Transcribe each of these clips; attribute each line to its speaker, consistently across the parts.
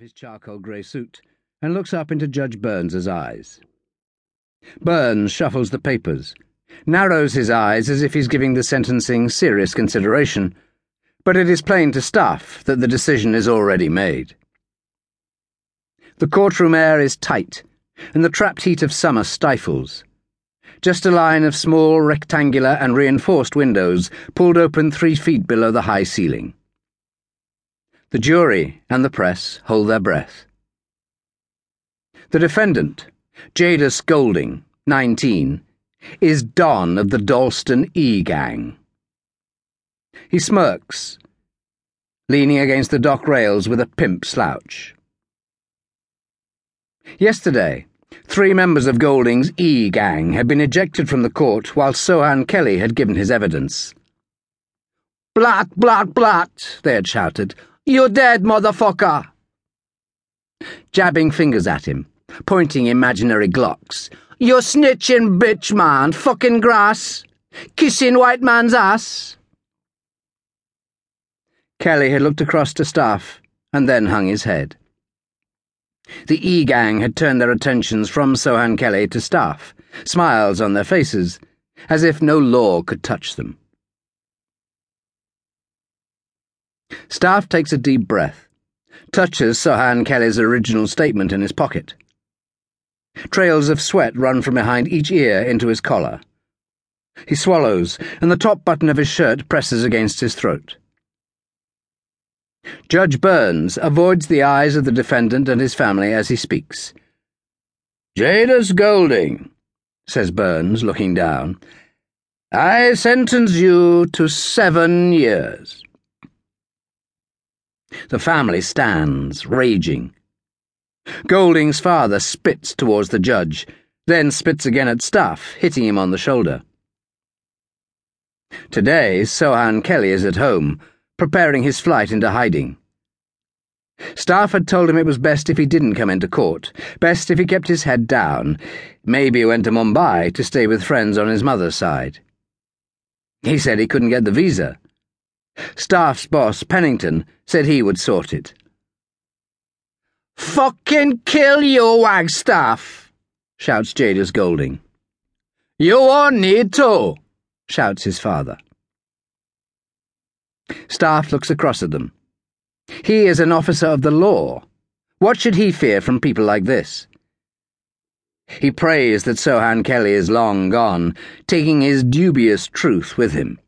Speaker 1: his charcoal grey suit and looks up into Judge Burns's eyes. Burns shuffles the papers, narrows his eyes as if he's giving the sentencing serious consideration, but it is plain to Staffe that the decision is already made. The courtroom air is tight, and the trapped heat of summer stifles. Just a line of small, rectangular, and reinforced windows pulled open three feet below the high ceiling. The jury and the press hold their breath. The defendant, Jadis Golding, 19, is Don of the Dalston E Gang. He smirks, leaning against the dock rails with a pimp slouch. Yesterday, three members of Golding's E Gang had been ejected from the court while Sohan Kelly had given his evidence. Blat, blat, blat, they had shouted. You're dead, motherfucker! Jabbing fingers at him, pointing imaginary glocks. You're snitching, bitch, man, fucking grass, kissing white man's ass. Kelly had looked across to Staffe and then hung his head. The E gang had turned their attentions from Sohan Kelly to Staffe, smiles on their faces, as if no law could touch them. Staffe takes a deep breath, touches Sohan Kelly's original statement in his pocket. Trails of sweat run from behind each ear into his collar. He swallows, and the top button of his shirt presses against his throat. Judge Burns avoids the eyes of the defendant and his family as he speaks. Jadis Golding, says Burns, looking down, I sentence you to seven years. The family stands, raging. Golding's father spits towards the judge, then spits again at Staffe, hitting him on the shoulder. Today, Sohan Kelly is at home, preparing his flight into hiding. Staffe had told him it was best if he didn't come into court, best if he kept his head down, maybe went to Mumbai to stay with friends on his mother's side. He said he couldn't get the visa. Staffe's boss, Pennington, said he would sort it. Fucking kill you, Wagstaffe! shouts Jadis Golding. You won't need to, shouts his father. Staffe looks across at them. He is an officer of the law. What should he fear from people like this? He prays that Sohan Kelly is long gone, taking his dubious truth with him.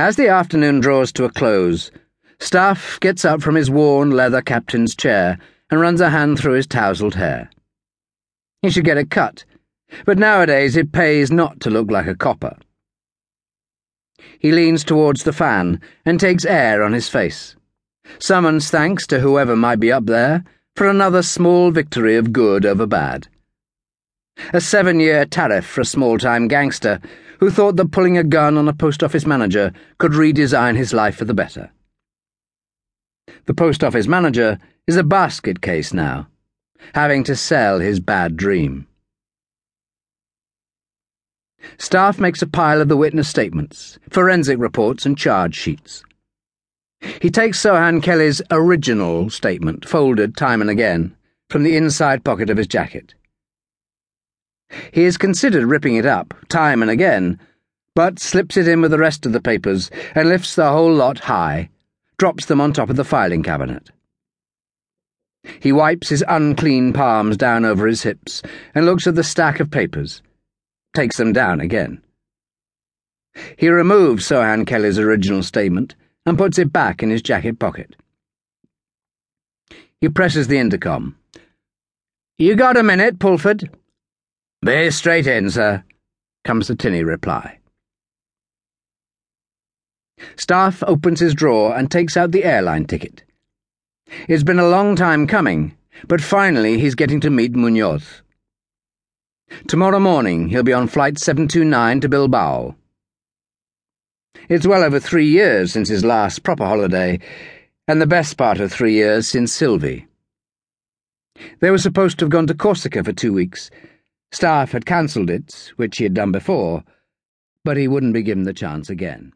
Speaker 1: As the afternoon draws to a close, Staffe gets up from his worn leather captain's chair and runs a hand through his tousled hair. He should get a cut, but nowadays it pays not to look like a copper. He leans towards the fan and takes air on his face. Summons thanks to whoever might be up there for another small victory of good over bad. A seven year tariff for a small time gangster who thought that pulling a gun on a post office manager could redesign his life for the better. The post office manager is a basket case now, having to sell his bad dream. Staffe makes a pile of the witness statements, forensic reports, and charge sheets. He takes Sohan Kelly's original statement, folded time and again, from the inside pocket of his jacket. He has considered ripping it up, time and again, but slips it in with the rest of the papers and lifts the whole lot high, drops them on top of the filing cabinet. He wipes his unclean palms down over his hips and looks at the stack of papers, takes them down again. He removes Sohan Kelly's original statement and puts it back in his jacket pocket. He presses the intercom. You got a minute, Pulford? Be straight in, sir, comes the tinny reply. Staffe opens his drawer and takes out the airline ticket. It's been a long time coming, but finally he's getting to meet Munoz. Tomorrow morning he'll be on flight 729 to Bilbao. It's well over three years since his last proper holiday, and the best part of three years since Sylvie. They were supposed to have gone to Corsica for two weeks Staffe had cancelled it, which he had done before, but he wouldn't be given the chance again.